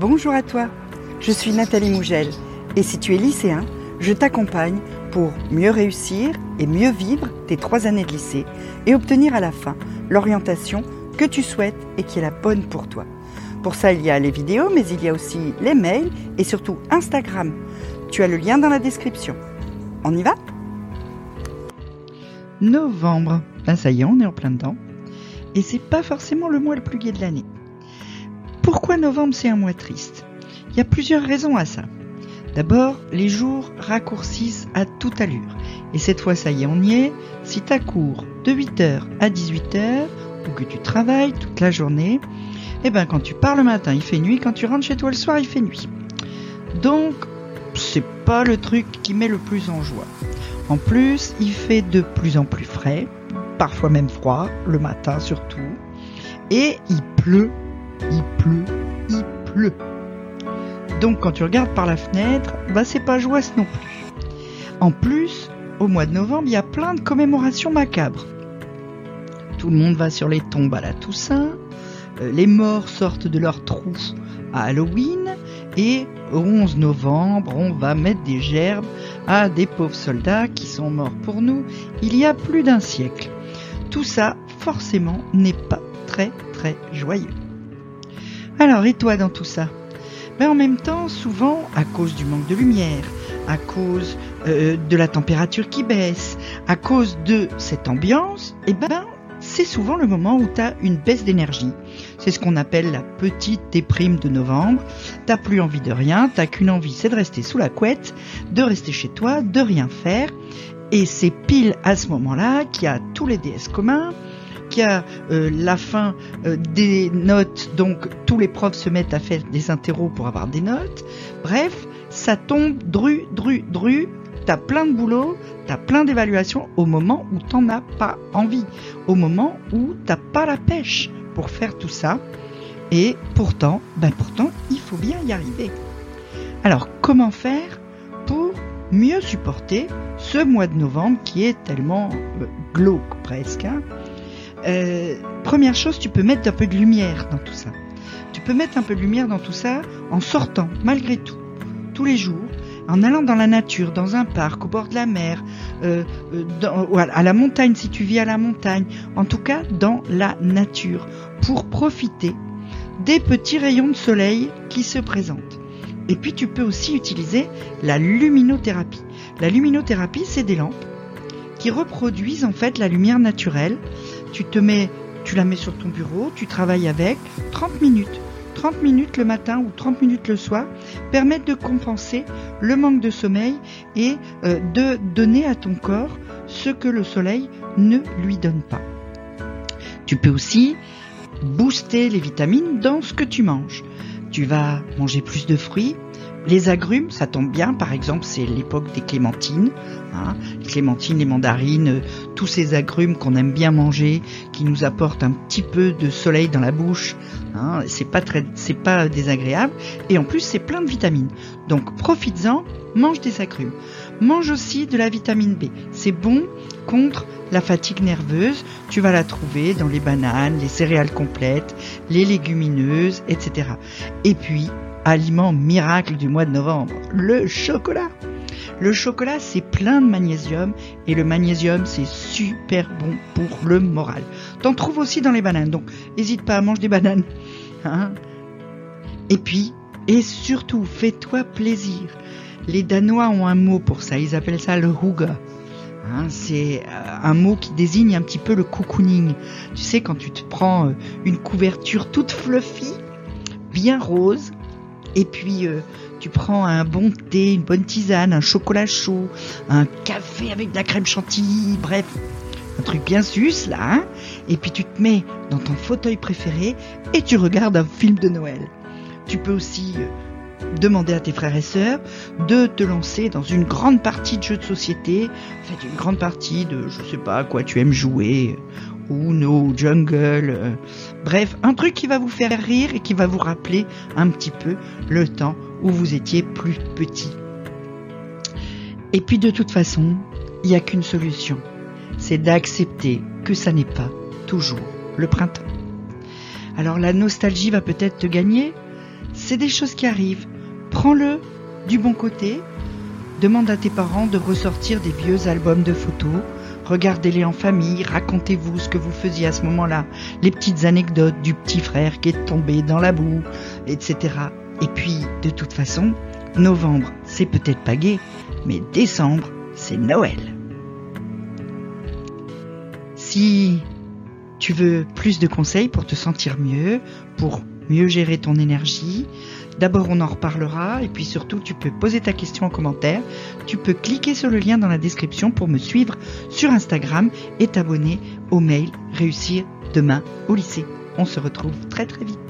Bonjour à toi, je suis Nathalie Mougel et si tu es lycéen, je t'accompagne pour mieux réussir et mieux vivre tes trois années de lycée et obtenir à la fin l'orientation que tu souhaites et qui est la bonne pour toi. Pour ça, il y a les vidéos, mais il y a aussi les mails et surtout Instagram. Tu as le lien dans la description. On y va? Novembre. Ben ça y est, on est en plein dedans. Et c'est pas forcément le mois le plus gai de l'année. Pourquoi novembre c'est un mois triste? Il y a plusieurs raisons à ça. D'abord, les jours raccourcissent à toute allure. Et cette fois, ça y est, on y est. Si tu cours de 8h à 18h, ou que tu travailles toute la journée, eh ben quand tu pars le matin, il fait nuit, quand tu rentres chez toi le soir, il fait nuit. Donc, c'est pas le truc qui met le plus en joie. En plus, il fait de plus en plus frais, parfois même froid, le matin surtout. Et il pleut, il pleut, il pleut. Donc quand tu regardes par la fenêtre, bah c'est pas joyeux non plus. En plus, au mois de novembre, il y a plein de commémorations macabres. Tout le monde va sur les tombes à la Toussaint, euh, les morts sortent de leurs trous à Halloween, et au 11 novembre, on va mettre des gerbes à des pauvres soldats qui sont morts pour nous il y a plus d'un siècle. Tout ça, forcément, n'est pas très très joyeux. Alors, et toi dans tout ça? Mais en même temps, souvent, à cause du manque de lumière, à cause euh, de la température qui baisse, à cause de cette ambiance, eh ben, c'est souvent le moment où tu as une baisse d'énergie. C'est ce qu'on appelle la petite déprime de novembre. T'as plus envie de rien, t'as qu'une envie, c'est de rester sous la couette, de rester chez toi, de rien faire. Et c'est pile à ce moment-là qu'il y a tous les DS communs, a euh, la fin euh, des notes, donc tous les profs se mettent à faire des interros pour avoir des notes. Bref, ça tombe dru, dru, dru, t'as plein de boulot, t'as plein d'évaluations au moment où t'en as pas envie, au moment où t'as pas la pêche pour faire tout ça. Et pourtant, ben pourtant, il faut bien y arriver. Alors, comment faire pour mieux supporter ce mois de novembre qui est tellement euh, glauque presque hein? Euh, Première chose, tu peux mettre un peu de lumière dans tout ça. Tu peux mettre un peu de lumière dans tout ça en sortant, malgré tout, tous les jours, en allant dans la nature, dans un parc, au bord de la mer, euh, euh à la montagne si tu vis à la montagne, en tout cas dans la nature, pour profiter des petits rayons de soleil qui se présentent. Et puis tu peux aussi utiliser la luminothérapie. La luminothérapie, c'est des lampes qui reproduisent en fait la lumière naturelle. Tu la mets sur ton bureau, tu travailles avec 30 minutes. 30 minutes le matin ou 30 minutes le soir permettent de compenser le manque de sommeil et euh, de donner à ton corps ce que le soleil ne lui donne pas. Tu peux aussi booster les vitamines dans ce que tu manges. Tu vas manger plus de fruits, les agrumes, ça tombe bien, par exemple, c'est l'époque des clémentines. Hein. Les clémentines, les mandarines, euh, tous ces agrumes qu'on aime bien manger, qui nous apportent un petit peu de soleil dans la bouche. Hein. C'est pas c'est pas désagréable. Et en plus, c'est plein de vitamines. Donc, profites-en, mange des agrumes. Mange aussi de la vitamine B. C'est bon contre la fatigue nerveuse. Tu vas la trouver dans les bananes, les céréales complètes, les légumineuses, etc. Et puis, aliment miracle du mois de novembre, le chocolat. Le chocolat, c'est plein de magnésium et le magnésium, c'est super bon pour le moral. T'en trouves aussi dans les bananes, donc n'hésite pas à manger des bananes. Hein. et puis, et surtout, fais-toi plaisir. Les Danois ont un mot pour ça, ils appellent ça le huga. Hein, c'est euh, un mot qui désigne un petit peu le cocooning. Tu sais, quand tu te prends euh, une couverture toute fluffy, bien rose, et puis euh, tu prends un bon thé, une bonne tisane, un chocolat chaud, un café avec de la crème chantilly, bref, un truc bien sus là, hein et puis tu te mets dans ton fauteuil préféré et tu regardes un film de Noël. Tu peux aussi euh, demander à tes frères et sœurs de te lancer dans une grande partie de jeux de société, en une grande partie de je sais pas à quoi tu aimes jouer, Uno, Jungle, euh, bref, un truc qui va vous faire rire et qui va vous rappeler un petit peu le temps où vous étiez plus petit. Et puis de toute façon, il n'y a qu'une solution, c'est d'accepter que ça n'est pas toujours le printemps. Alors la nostalgie va peut-être te gagner, c'est des choses qui arrivent. Prends-le du bon côté. Demande à tes parents de ressortir des vieux albums de photos. Regardez-les en famille, racontez-vous ce que vous faisiez à ce moment-là, les petites anecdotes du petit frère qui est tombé dans la boue, etc. Et puis, de toute façon, novembre, c'est peut-être pas gai, mais décembre, c'est Noël. Si tu veux plus de conseils pour te sentir mieux, pour mieux gérer ton énergie, d'abord on en reparlera et puis surtout tu peux poser ta question en commentaire, tu peux cliquer sur le lien dans la description pour me suivre sur Instagram et t'abonner au mail Réussir demain au lycée. On se retrouve très très vite.